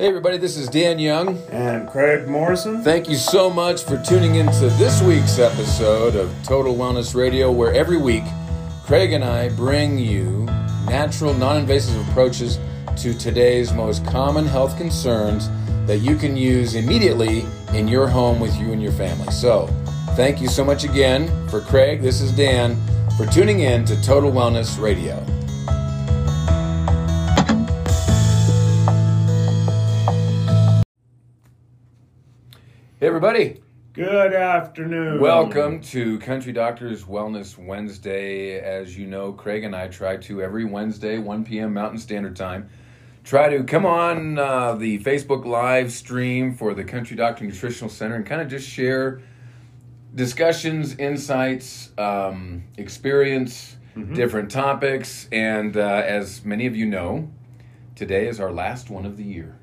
Hey, everybody, this is Dan Young. And Craig Morrison. Thank you so much for tuning into this week's episode of Total Wellness Radio, where every week Craig and I bring you natural, non invasive approaches to today's most common health concerns that you can use immediately in your home with you and your family. So, thank you so much again. For Craig, this is Dan, for tuning in to Total Wellness Radio. Hey, everybody. Good afternoon. Welcome to Country Doctors Wellness Wednesday. As you know, Craig and I try to every Wednesday, 1 p.m. Mountain Standard Time, try to come on uh, the Facebook live stream for the Country Doctor Nutritional Center and kind of just share discussions, insights, um, experience, Mm-hmm. different topics. And uh, as many of you know, today is our last one of the year.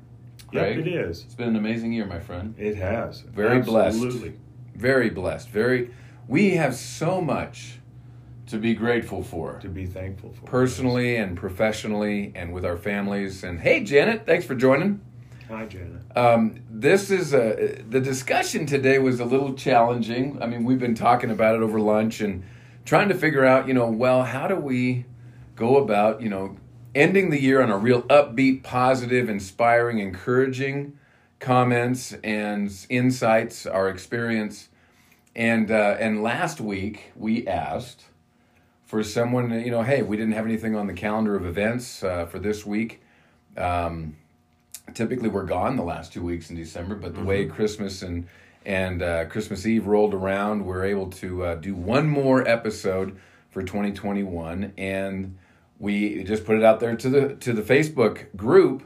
Yep, it is. It's been an amazing year, my friend. It has. Very blessed. Absolutely. Very blessed. Very. We have so much to be grateful for, To be thankful for. personally and professionally, and with our families. And hey, Janet, thanks for joining. Hi, Janet. Um, this is a the discussion today was a little challenging. I mean, we've been talking about it over lunch and trying to figure out, you know, well, how do we go about, you know, ending the year on a real upbeat, positive, inspiring, encouraging comments and insights, our experience. And uh, and last week we asked for someone, you know, hey, we didn't have anything on the calendar of events uh, for this week. Um, typically we're gone the last two weeks in December, but the way Christmas and and uh, Christmas Eve rolled around, we're able to uh, do one more episode for 2021, and we just put it out there to the to the Facebook group.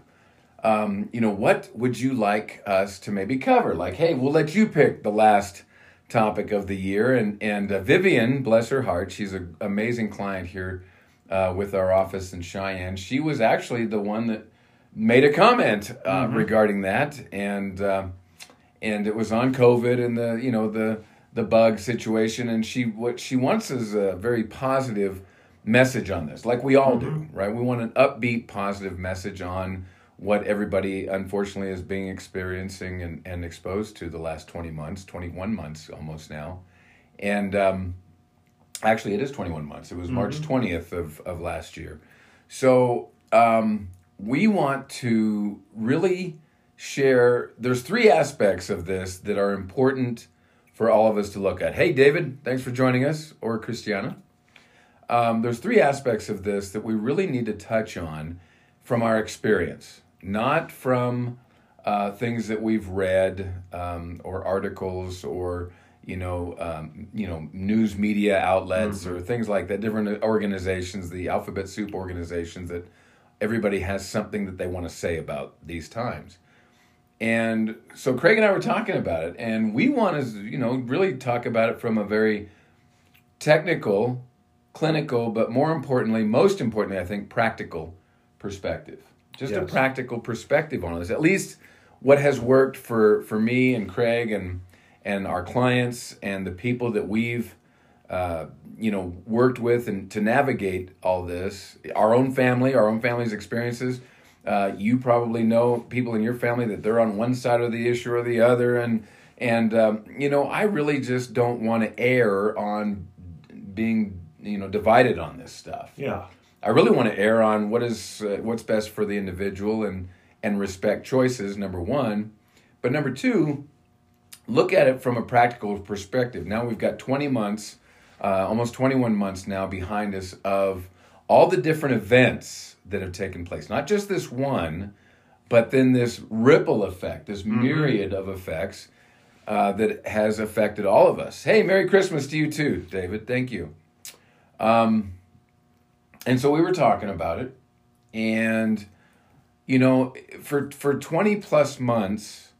Um, you know, what would you like us to maybe cover? Like, hey, we'll let you pick the last topic of the year, and and uh, Vivian, bless her heart, she's an amazing client here uh, with our office in Cheyenne. She was actually the one that made a comment uh, regarding that, and uh, and it was on COVID and the you know the the bug situation, and she what she wants is a very positive message on this, like we all do, right? We want an upbeat, positive message on what everybody unfortunately is being experiencing and, and exposed to the last 20 months 21 months almost now. And um, actually it is 21 months. It was march 20th of, of last year. So um, we want to really share there's three aspects of this that are important for all of us to look at. Hey david thanks for joining us. Or christiana um, there's three aspects of this that we really need to touch on from our experience not from uh, things that we've read um, or articles or you know um, you know news media outlets or things like that different organizations the alphabet soup organizations that everybody has something that they want to say about these times. And so craig and i were talking about it and we want to you know really talk about it from a very technical clinical but more importantly most importantly i think practical perspective. Just a practical perspective on this. At least what has worked for for me and craig and and our clients and the people that we've uh, you know worked with and to navigate all this. Our own family our own family's experiences. Uh, you probably know people in your family that they're on one side of the issue or the other. And and um, you know i really just don't want to err on being you know divided on this stuff Yeah. I really want to err on what is uh, what's best for the individual and and respect choices. Number one, but number two, look at it from a practical perspective. Now we've got 20 months, uh, almost 21 months now behind us of all the different events that have taken place. Not just this one, but then this ripple effect, this myriad of effects uh, that has affected all of us. Hey, Merry Christmas to you too, David. Thank you. Um, and so we were talking about it, and you know, for for twenty plus months,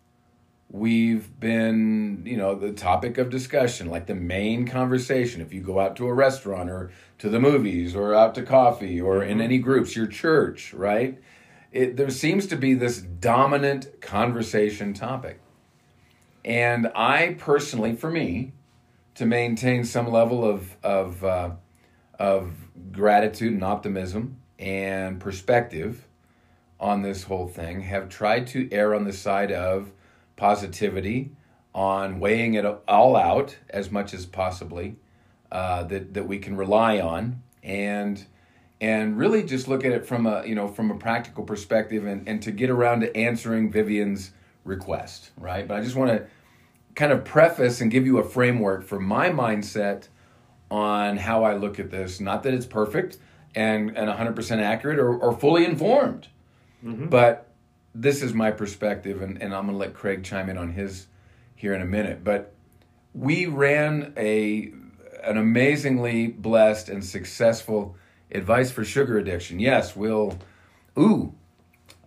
we've been you know the topic of discussion, like the main conversation. If you go out to a restaurant or to the movies or out to coffee or in any groups, your church, right? It, there seems to be this dominant conversation topic. And I personally, for me, to maintain some level of of uh, of gratitude and optimism and perspective on this whole thing have tried to err on the side of positivity, on weighing it all out as much as possibly uh, that that we can rely on, and and really just look at it from a you know from a practical perspective, and and to get around to answering Vivian's request, right? But I just want to kind of preface and give you a framework for my mindset on how I look at this. Not that it's perfect and and 100% accurate or, or fully informed, mm-hmm. but this is my perspective, and, and I'm going to let Craig chime in on his here in a minute. But we ran a an amazingly blessed and successful advice for sugar addiction. Yes, we'll. Ooh,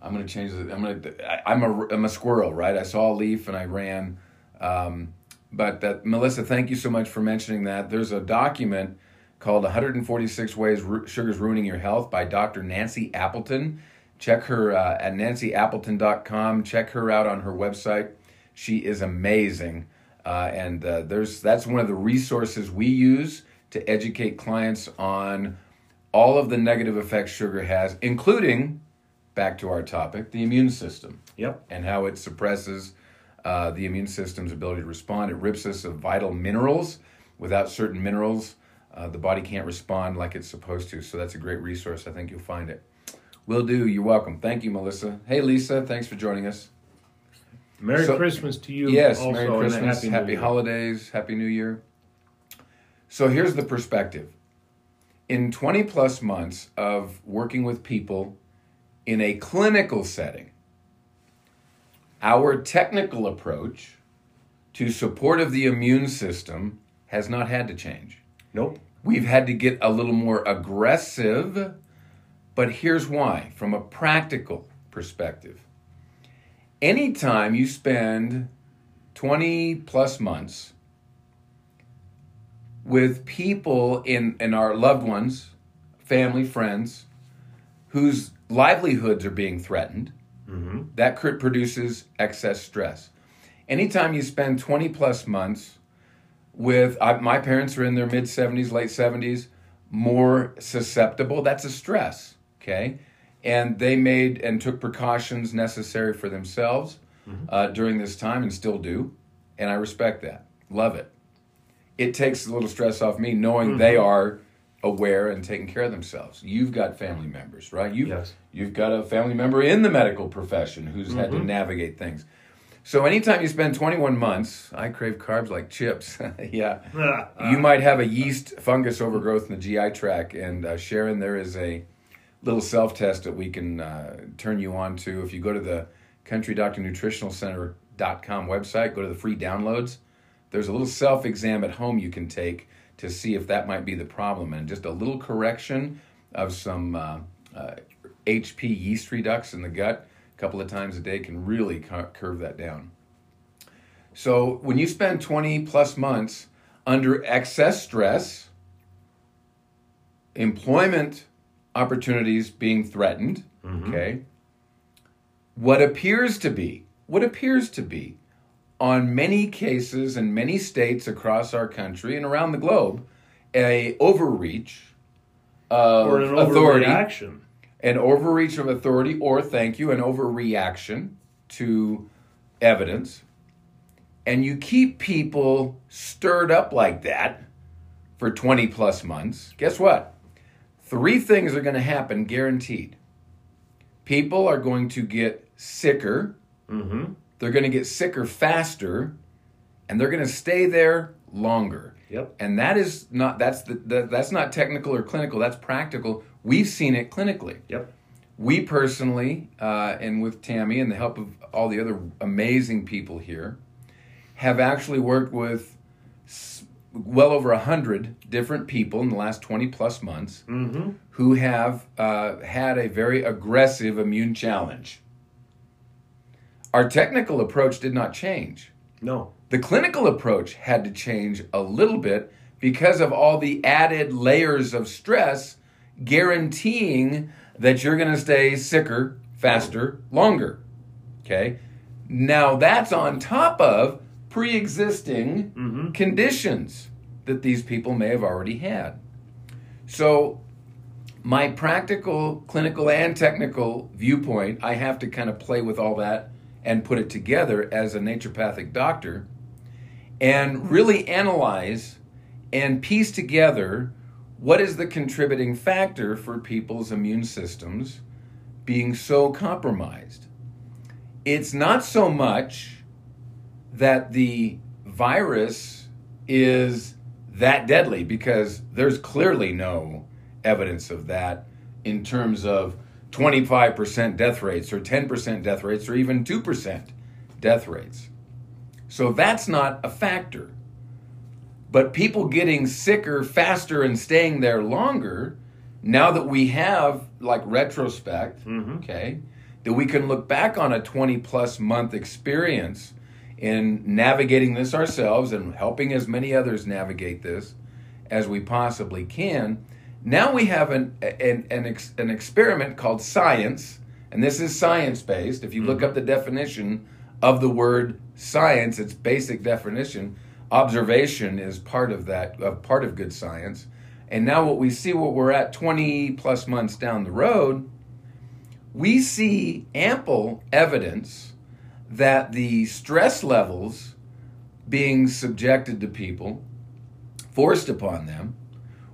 I'm going to change the. I'm going to. I'm a I'm a squirrel, right? I saw a leaf and I ran. Um, but that Melissa, thank you so much for mentioning that. There's a document called 146 Ways Sugar's Ruining Your Health by Dr. Nancy Appleton. Check her uh, at nancyappleton.com. Check her out on her website. She is amazing. Uh, and uh, there's that's one of the resources we use to educate clients on all of the negative effects sugar has, including, back to our topic, the immune system. Yep. And how it suppresses uh, the immune system's ability to respond. It rips us of vital minerals. Without certain minerals, uh, the body can't respond like it's supposed to. So that's a great resource. I think you'll find it. Will do. You're welcome. Thank you, Melissa. Hey, Lisa. Thanks for joining us. Merry so, Christmas to you. Yes, also, Merry Christmas. Happy, happy holidays. Happy New Year. So here's the perspective. In 20 plus months of working with people in a clinical setting, our technical approach to support of the immune system has not had to change. Nope. We've had to get a little more aggressive but here's why from a practical perspective. Anytime you spend 20 plus months with people in, in our loved ones, family, friends, whose livelihoods are being threatened, mm-hmm. that produces excess stress. Anytime you spend 20 plus months with, uh, my parents are in their mid 70s, late 70s, more susceptible, that's a stress okay? And they made and took precautions necessary for themselves mm-hmm. uh, during this time and still do. And I respect that. Love it. It takes a little stress off me knowing mm-hmm. they are aware and taking care of themselves. You've got family members, right? You've, yes. you've got a family member in the medical profession who's mm-hmm. had to mm-hmm. navigate things. So anytime you spend 21 months, I crave carbs like chips. yeah. you might have a yeast fungus overgrowth in the GI tract. And uh, Sharon, there is a little self test that we can uh, turn you on to. If you go to the countrydoctornutritionalcenter.com website, go to the free downloads, there's a little self exam at home you can take to see if that might be the problem. And just a little correction of some uh, uh, HP yeast redux in the gut a couple of times a day can really curve that down. So when you spend 20 plus months under excess stress, employment opportunities being threatened. Mm-hmm. Okay. What appears to be, what appears to be, on many cases in many states across our country and around the globe, a overreach of or an authority, overreaction. an overreach of authority, or thank you, an overreaction to evidence, and you keep people stirred up like that for 20 plus months, guess what? Three things are going to happen guaranteed. People are going to get sicker. Mm-hmm. They're going to get sicker faster, and they're going to stay there longer. Yep. And that is not that's the, the, that's not technical or clinical. That's practical. We've seen it clinically. Yep. We personally, uh, and with Tammy and the help of all the other amazing people here, have actually worked with well over a hundred different people in the last 20 plus months mm-hmm. who have uh, had a very aggressive immune challenge. Our technical approach did not change. No. The clinical approach had to change a little bit because of all the added layers of stress guaranteeing that you're going to stay sicker, faster, longer. Okay? Now that's on top of pre existing mm-hmm. conditions that these people may have already had. So, my practical, clinical, and technical viewpoint, I have to kind of play with all that and put it together as a naturopathic doctor and really analyze and piece together what is the contributing factor for people's immune systems being so compromised. It's not so much that the virus is that deadly because there's clearly no evidence of that in terms of 25% death rates or 10% death rates or even 2% death rates. So that's not a factor. But people getting sicker faster and staying there longer, now that we have like retrospect, mm-hmm. okay, that we can look back on a 20 plus month experience in navigating this ourselves and helping as many others navigate this as we possibly can. Now we have an, an, an, ex, an experiment called science, and this is science based. If you look mm-hmm. up the definition of the word science, its basic definition, observation is part of that, uh, part of good science. And now what we see, what we're at 20 plus months down the road, we see ample evidence that the stress levels being subjected to people, forced upon them,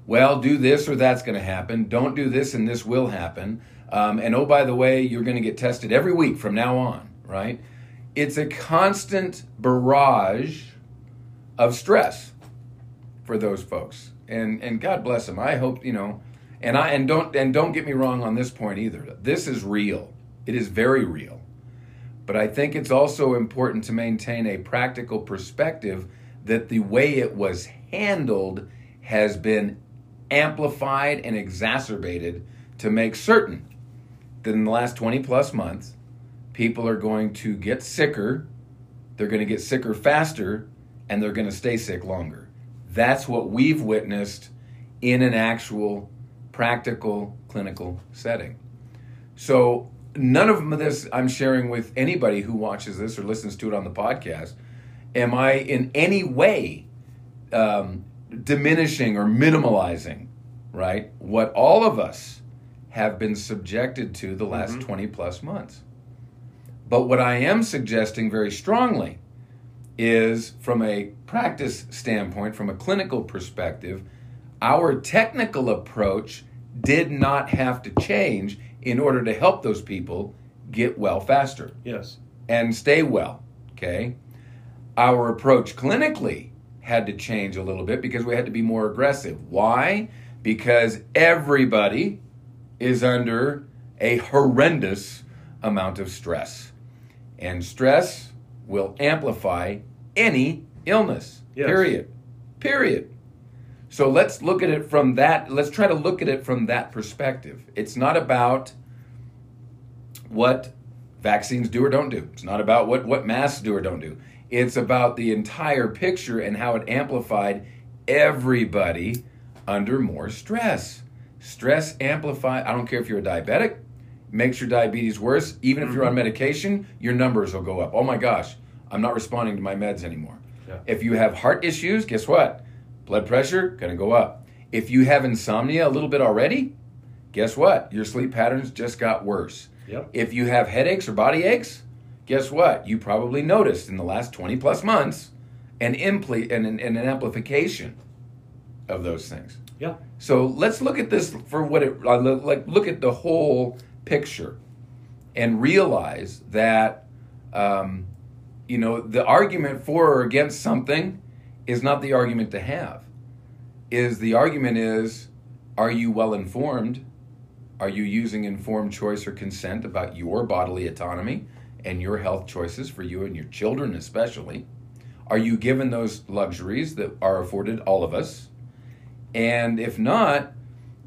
well, do this or that's going to happen. Don't do this and this will happen. Um, and oh, by the way, you're going to get tested every week from now on, right? It's a constant barrage of stress for those folks. And and God bless them. I hope, you know, and I and don't and don't get me wrong on this point either. This is real. It is very real. But I think it's also important to maintain a practical perspective that the way it was handled has been amplified and exacerbated to make certain that in the last 20 plus months, people are going to get sicker, they're going to get sicker faster, and they're going to stay sick longer. That's what we've witnessed in an actual practical clinical setting. So, none of this I'm sharing with anybody who watches this or listens to it on the podcast. Am I in any way um, diminishing or minimalizing, right, what all of us have been subjected to the last mm-hmm. 20 plus months? But what I am suggesting very strongly is from a practice standpoint, from a clinical perspective, our technical approach did not have to change in order to help those people get well faster. Yes. And stay well. Okay. Our approach clinically had to change a little bit because we had to be more aggressive. Why? Because everybody is under a horrendous amount of stress. And stress will amplify any illness. Yes. Period. Period. So let's look at it from that. Let's try to look at it from that perspective. It's not about what vaccines do or don't do. It's not about what, what masks do or don't do. It's about the entire picture and how it amplified everybody under more stress. Stress amplify. I don't care if you're a diabetic, makes your diabetes worse. Even if you're on mm-hmm. medication, your numbers will go up. Oh my gosh, I'm not responding to my meds anymore. Yeah. If you have heart issues, guess what? Blood pressure to go up. If you have insomnia a little bit already, guess what? Your sleep patterns just got worse. Yep. If you have headaches or body aches, guess what? You probably noticed in the last 20 plus months an, impl- an, an, an amplification of those things. Yeah. So let's look at this for what it uh, like. Look at the whole picture, and realize that um, you know the argument for or against something is not the argument to have. Is the argument is are you well informed? Are you using informed choice or consent about your bodily autonomy and your health choices for you and your children, especially? Are you given those luxuries that are afforded all of us? And if not,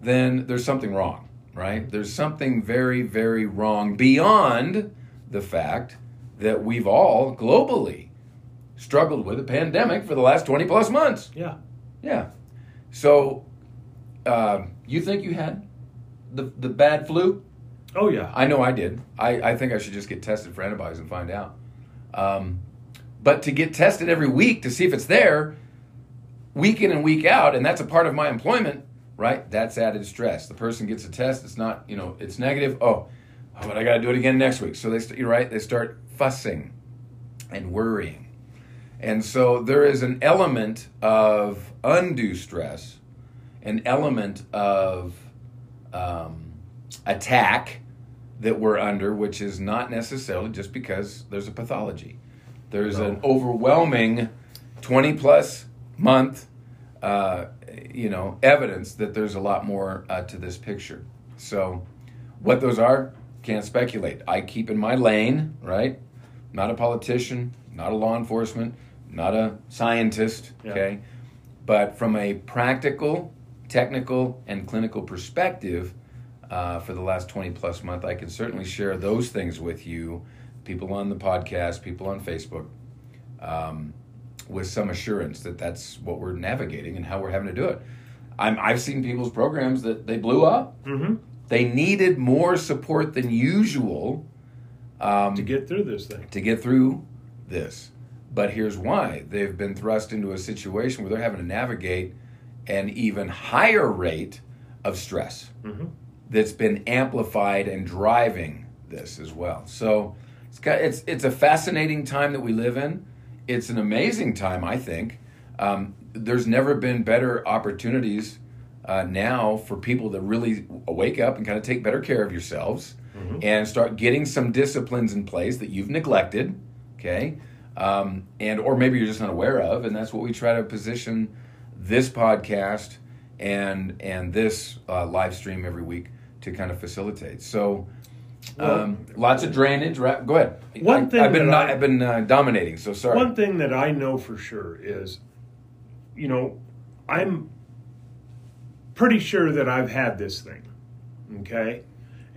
then there's something wrong, right? There's something very, very wrong beyond the fact that we've all globally struggled with a pandemic for the last 20 plus months. Yeah. Yeah. So, uh, you think you had the, the bad flu? Oh, yeah. I know I did. I, I think I should just get tested for antibodies and find out. Um, but to get tested every week to see if it's there, week in and week out, and that's a part of my employment, right? That's added stress. The person gets a test, it's not, you know, it's negative. Oh, oh but I got to do it again next week. So they, st- you're right, they start fussing and worrying. And so there is an element of undue stress, an element of um, attack that we're under, which is not necessarily just because there's a pathology. There's no. an overwhelming 20 plus month, uh, you know, evidence that there's a lot more uh, to this picture. So, what those are, can't speculate. I keep in my lane, right? Not a politician, not a law enforcement, not a scientist, yeah. okay? But from a practical, technical, and clinical perspective, uh, for the last 20 plus month, I can certainly share those things with you, people on the podcast, people on Facebook, um, with some assurance that that's what we're navigating and how we're having to do it. I'm, I've seen people's programs that they blew up. Mm-hmm. They needed more support than usual um, to get through this thing. To get through this. But here's why they've been thrust into a situation where they're having to navigate an even higher rate of stress. Mm-hmm that's been amplified and driving this as well. So it's got, it's it's a fascinating time that we live in. It's an amazing time, I think. Um, there's never been better opportunities uh, now for people to really wake up and kind of take better care of yourselves mm-hmm. and start getting some disciplines in place that you've neglected. Okay. Um, and or maybe you're just not aware of, and that's what we try to position this podcast and and this uh, live stream every week to kind of facilitate. So, um, lots of drainage. Right? Go ahead. One thing I, have been not, I, have been uh, dominating. So sorry. One thing that I know for sure is, you know, I'm pretty sure that I've had this thing. Okay,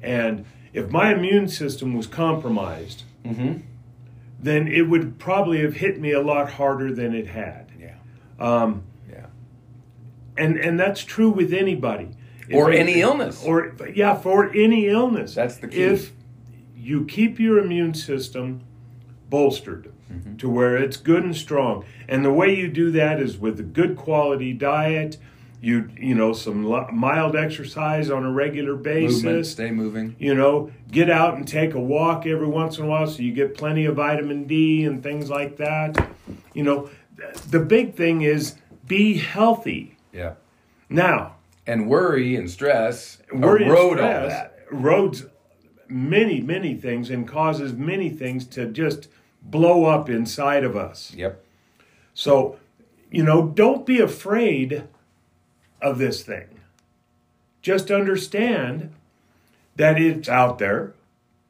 and if my immune system was compromised, mm-hmm. then it would probably have hit me a lot harder than it had. Yeah. Um, yeah. And and that's true with anybody or any illness. Or yeah, for any illness. That's the key. If you keep your immune system bolstered mm-hmm. to where it's good and strong, and the way you do that is with a good quality diet. You you know some mild exercise on a regular basis. Movement, stay moving. You know, get out and take a walk every once in a while, so you get plenty of vitamin D and things like that. You know, the big thing is be healthy. Yeah. Now, and worry and stress worry erode stress all that. Erodes many, many things and causes many things to just blow up inside of us. Yep. So, you know, don't be afraid of this thing. Just understand that it's out there.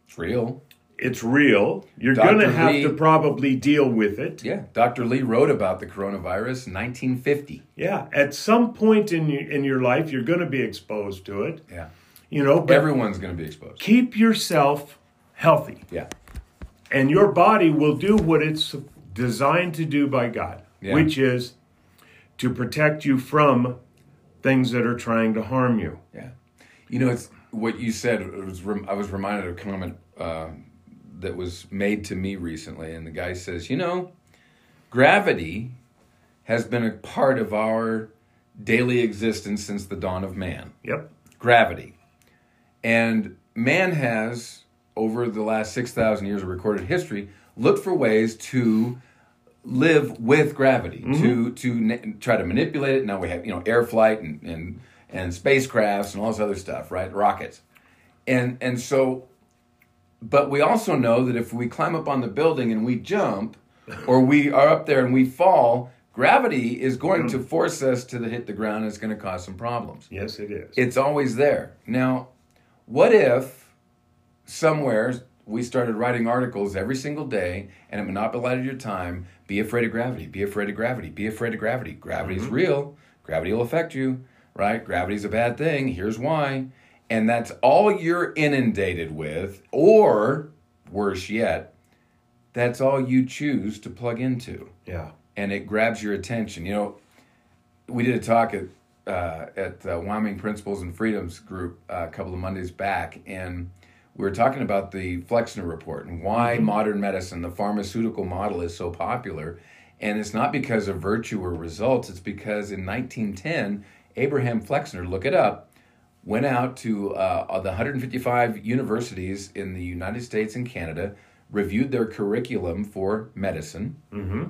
It's real it's real. You're going to have Lee, to probably deal with it. Yeah, Dr. Lee wrote about the coronavirus in 1950. Yeah, at some point in your, in your life, you're going to be exposed to it. Yeah, you know, everyone's going to be exposed. Keep yourself healthy. Yeah, and your body will do what it's designed to do by God, yeah. which is to protect you from things that are trying to harm you. Yeah, you know, it's what you said. Was I was reminded of a comment. Uh, that was made to me recently, and the guy says, you know, gravity has been a part of our daily existence since the dawn of man. Yep. Gravity. And man has, over the last 6,000 years of recorded history, looked for ways to live with gravity, mm-hmm. to to na- try to manipulate it. Now we have, you know, air flight and, and, and spacecrafts and all this other stuff, right? Rockets. And, and so but we also know that if we climb up on the building and we jump, or we are up there and we fall, gravity is going to force us to hit the ground and it's going to cause some problems. Yes, it is. It's always there. Now, what if somewhere we started writing articles every single day and it monopolized your time? Be afraid of gravity, be afraid of gravity, be afraid of gravity. Gravity's mm-hmm. real, gravity will affect you, right? Gravity's a bad thing. Here's why and that's all you're inundated with, or worse yet, that's all you choose to plug into. Yeah. And it grabs your attention. You know, we did a talk at uh, at the Wyoming Principles and Freedoms group uh, a couple of Mondays back, and we were talking about the Flexner report and why mm-hmm. modern medicine, the pharmaceutical model, is so popular. And it's not because of virtue or results, it's because in 1910, Abraham Flexner, look it up, went out to uh, the 155 universities in the United States and Canada, reviewed their curriculum for medicine. Mm-hmm.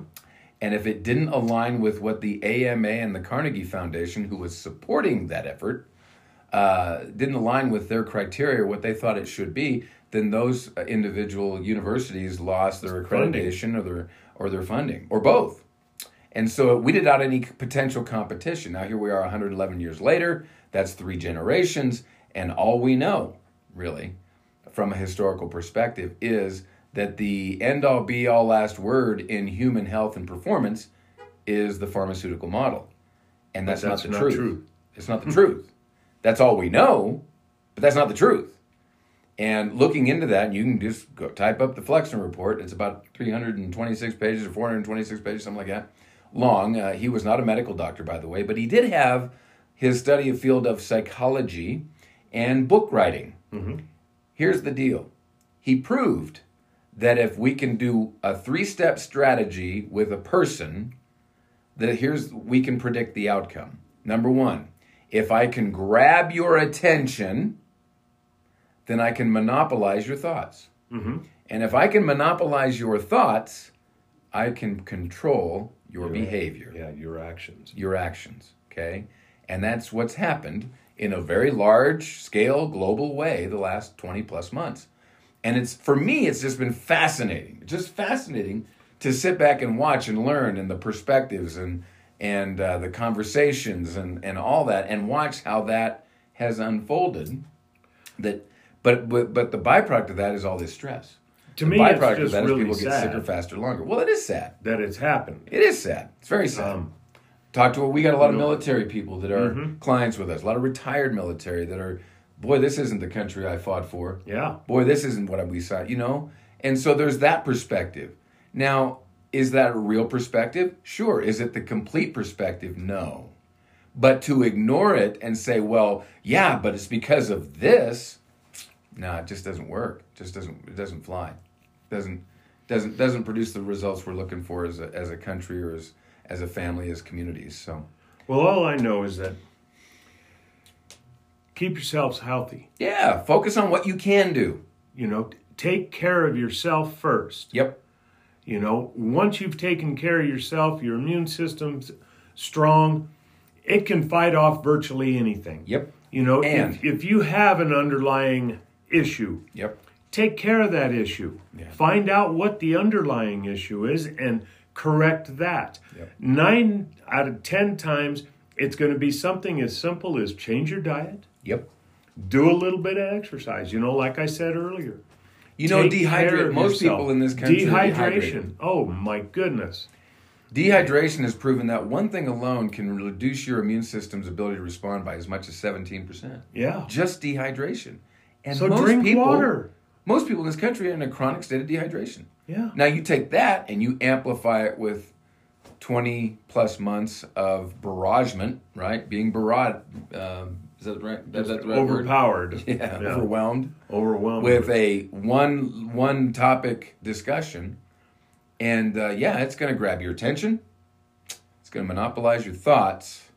And if it didn't align with what the AMA and the Carnegie Foundation, who was supporting that effort, uh, didn't align with their criteria, what they thought it should be, then those uh, individual universities lost their accreditation or their or their funding or both. And so we did out any potential competition. Now here we are 111 years later. That's three generations, and all we know, really, from a historical perspective, is that the end all be all last word in human health and performance is the pharmaceutical model. And that's, that's not the not truth. true. It's not the truth. That's all we know, but that's not the truth. And looking into that, you can just go type up the Flexner report. It's about 326 pages or 426 pages, something like that, long. Uh, he was not a medical doctor, by the way, but he did have his study of field of psychology and book writing. Here's the deal. He proved that if we can do a three-step strategy with a person, that here's we can predict the outcome. Number 1, if I can grab your attention, then I can monopolize your thoughts. Mm-hmm. And if I can monopolize your thoughts, I can control your behavior, Yeah, your actions. your actions. Okay? And that's what's happened in a very large scale, global way the last 20 plus months. And it's for me, it's just been fascinating. Just fascinating to sit back and watch and learn and the perspectives and and uh, the conversations and, and all that and watch how that has unfolded. That but but but the byproduct of that is all this stress. To the me, it's byproduct of just that is really people get sicker faster longer. Well, it is sad. That it's happened. It is sad. It's very sad. Um, Talk to we got a lot of military people that are Mhm. clients with us. A lot of retired military that are, boy, this isn't the country I fought for. yeah. Boy, this isn't what we saw. You know, and so there's that perspective. Now, is that a real perspective? Sure. Is it the complete perspective? No. But to ignore it and say, well, yeah, but it's because of this, no, it just doesn't work. It just doesn't. It doesn't fly. Doesn't doesn't doesn't produce the results we're looking for as a, as a country or as as a family, as communities. So Well, all I know is that keep yourselves healthy. yeah, focus on what you can do. You know, take care of yourself first. Yep. You know, once you've taken care of yourself, your immune system's strong, it can fight off virtually anything. Yep. You know, And- if, if you have an underlying issue, Yep. take care of that issue. Yeah. Find out what the underlying issue is and correct that. Yep. Nine out of 10 times, it's going to be something as simple as change your diet, Yep. do a little bit of exercise. You know, like I said earlier. You know, dehydrate. Most yourself. people in this country Dehydration. Oh, my goodness. Dehydration has proven that one thing alone can reduce your immune system's ability to respond by as much as seventeen percent. Yeah. Just dehydration. And So most drink people, water. Most people in this country are in a chronic state of dehydration. Yeah. Now you take that and you amplify it with 20 plus months of barragement, right? Being barraged, um, is that right? Is that the right word? Overpowered. Yeah, overwhelmed Overwhelmed. with a one one topic discussion, and uh, yeah, it's going to grab your attention. It's going to monopolize your thoughts,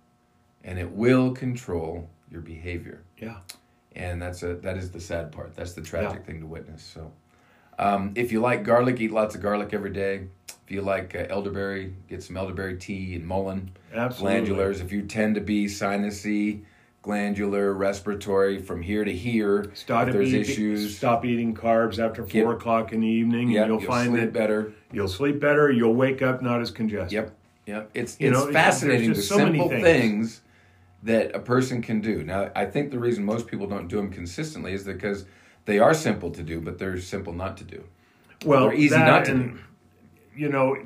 and it will control your behavior. yeah. And that's a that is the sad part. That's the tragic thing to witness. So, um, if you like garlic, eat lots of garlic every day. If you like uh, elderberry, get some elderberry tea and mullein. Absolutely. Glandulars. If you tend to be sinusy, glandular, respiratory from here to here, Stop if there's eating, issues, Stop eating carbs after four o'clock in the evening, and you'll, you'll find sleep that better. you'll sleep better. You'll wake up not as congested. Yep, yep. It's You it's know, fascinating the so many simple things. things. that a person can do. Now, I think the reason most people don't do them consistently is because they are simple to do, but they're simple not to do. Well, They're easy not to and, do. You know,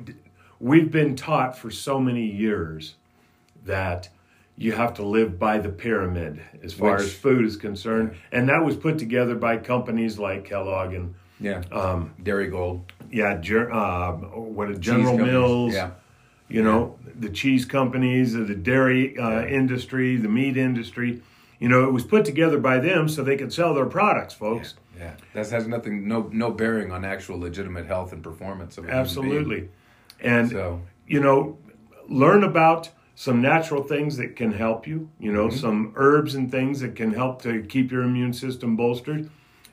we've been taught for so many years that you have to live by the pyramid as far Which- as food is concerned, and that was put together by companies like Kellogg and Yeah, um, Darigold, yeah, Ger- uh, what cheese General. Mills. Yeah, you know the cheese companies the dairy uh, industry the meat industry you know it was put together by them so they could sell their products folks yeah. That has nothing, no, no bearing on actual legitimate health and performance of a human being. absolutely and So you know learn about some natural things that can help you, you know, Mm-hmm. some herbs and things that can help to keep your immune system bolstered.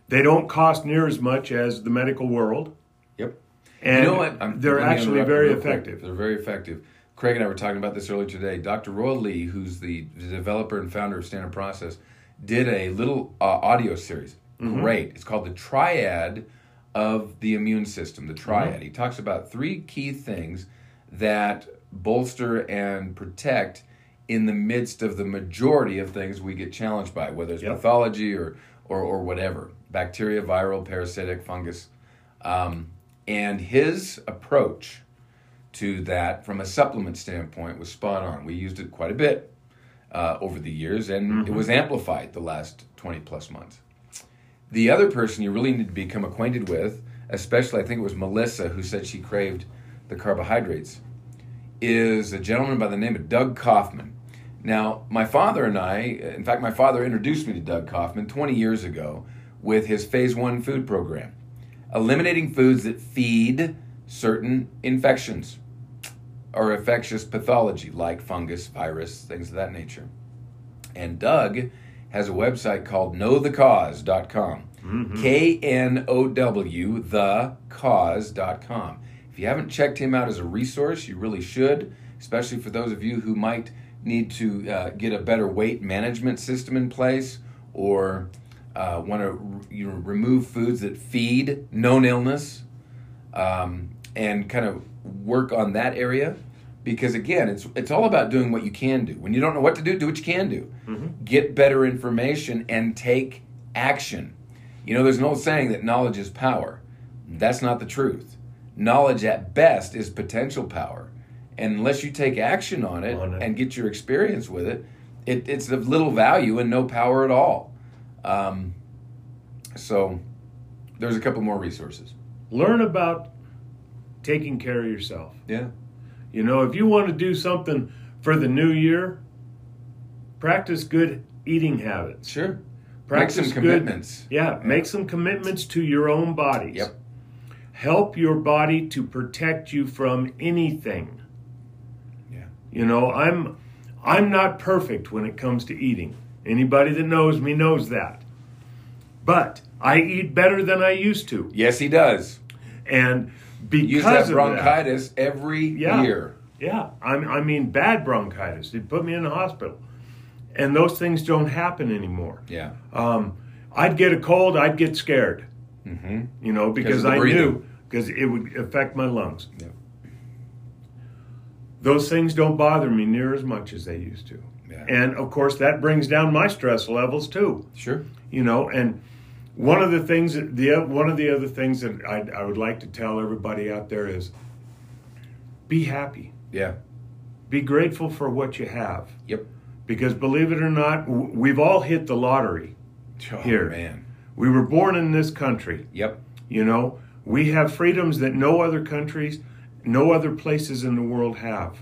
They don't cost near as much as the medical world. Yep. And you know what? I'm- they're actually very real quick. effective. They're very effective. Craig and I were talking about this earlier today. Dr. Royal Lee, who's the, developer and founder of Standard Process, did a little uh, audio series. Mm-hmm. Great. It's called the Triad of the Immune System. The Triad. Mm-hmm. He talks about three key things that bolster and protect in the midst of the majority of things we get challenged by, whether it's Yep. pathology or, or, or whatever bacteria, viral, parasitic, fungus. Um, and his approach to that from a supplement standpoint was spot on. We used it quite a bit uh, over the years, and it was amplified the last 20 plus months. The other person you really need to become acquainted with, especially I think it was Melissa who said she craved the carbohydrates, is a gentleman by the name of Doug Kaufman. Now, my father and I, in fact, my father introduced me to Doug Kaufman 20 years ago with his Phase 1 food program, eliminating foods that feed certain infections or infectious pathology like fungus, virus, things of that nature. And Doug has a website called knowthecause.com. K N O W, thecause.com. If you haven't checked him out as a resource, you really should, especially for those of you who might need to uh, get a better weight management system in place or uh, want to you know, remove foods that feed known illness um, and kind of work on that area because again it's it's all about doing what you can do. When you don't know what to do do what you can do. Get better information and take action. You know there's an old saying that knowledge is power. That's not the truth. Knowledge at best is potential power. And unless you take action on it, On it. and get your experience with it, it it's of little value and no power at all. Um, so there's a couple more resources. Learn about taking care of yourself. yeah You know, if you want to do something for the new year, practice good eating habits. Sure. Practice Make some good- commitments. Yeah, make some commitments to your own bodies. Yep. Help your body to protect you from anything. Yeah. You know, I'm I'm not perfect when it comes to eating. Anybody that knows me knows that. But I eat better than I used to. Yes, he does. And because Use that of bronchitis every Yeah. year. Yeah, I, I mean bad bronchitis. They put me in the hospital, and those things don't happen anymore. Yeah. Um, I'd get a cold, I'd get scared, Mm-hmm. you know, because I breathing. knew because it would affect my lungs. Yeah. Those things don't bother me near as much as they used to, Yeah. and of course that brings down my stress levels too. Sure. You know, and one of the things that the one of the other things that I, I would like to tell everybody out there is, be happy, Yeah. be grateful for what you have. Yep. Because believe it or not, we've all hit the lottery. Oh, Here. man. We were born in this country. Yep. You know, we have freedoms that no other countries, no other places in the world have.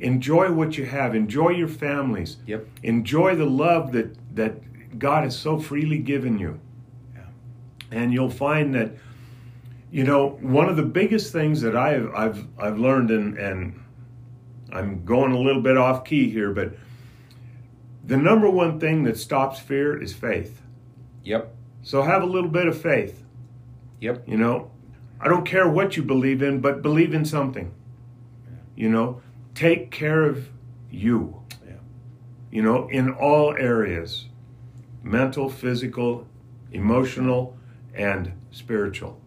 Enjoy what you have. Enjoy your families. Yep. Enjoy the love that that God has so freely given you. And you'll find that, you know, one of the biggest things that I've I've I've learned, and and I'm going a little bit off key here, but the number one thing that stops fear is faith. Yep. So have a little bit of faith. Yep. You know, I don't care what you believe in, but believe in something. You know, take care of you. Yeah. You know, in all areas mental, physical, emotional, and spiritual.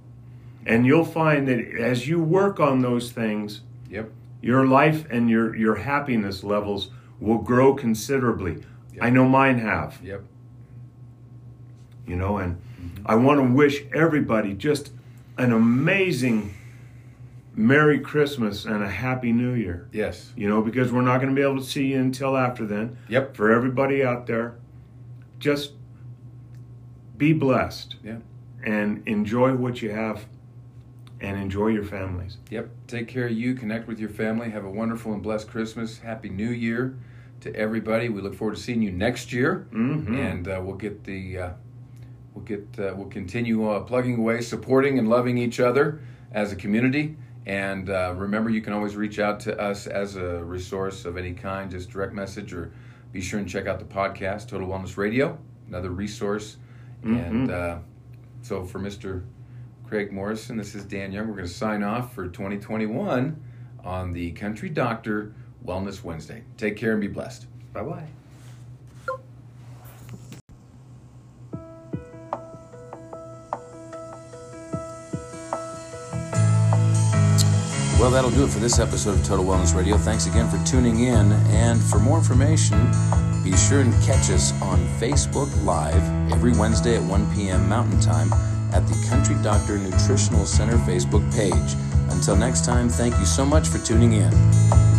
And you'll find that as you work on those things, Yep. your life and your, your happiness levels will grow considerably. Yep. I know mine have. Yep. you know and mm-hmm. i want to wish everybody just an amazing merry christmas and a happy new year Yes. you know because we're not going to be able to see you until after then Yep. for everybody out there just be blessed Yeah. And enjoy what you have and enjoy your families Yep. Take care of you. Connect with your family. Have a wonderful and blessed Christmas. Happy New Year to everybody. We look forward to seeing you next year, Mhm. and uh, we'll get the uh, we'll get uh, we'll continue uh, plugging away, supporting and loving each other as a community, And uh, remember, you can always reach out to us as a resource of any kind, just direct message, or be sure and check out the podcast, Total Wellness Radio, another resource. Mm-hmm. And uh, so for Mr. Craig Morrison, this is Dan Young. We're going to sign off for 2021 on the Country Doctor Wellness Wednesday. Take care and be blessed. Bye bye. Well, that'll do it for this episode of Total Wellness Radio. Thanks again for tuning in. And for more information, be sure and catch us on Facebook Live every Wednesday at 1 p.m. Mountain Time at the Country Doctor Nutritional Center Facebook page. Until next time, thank you so much for tuning in.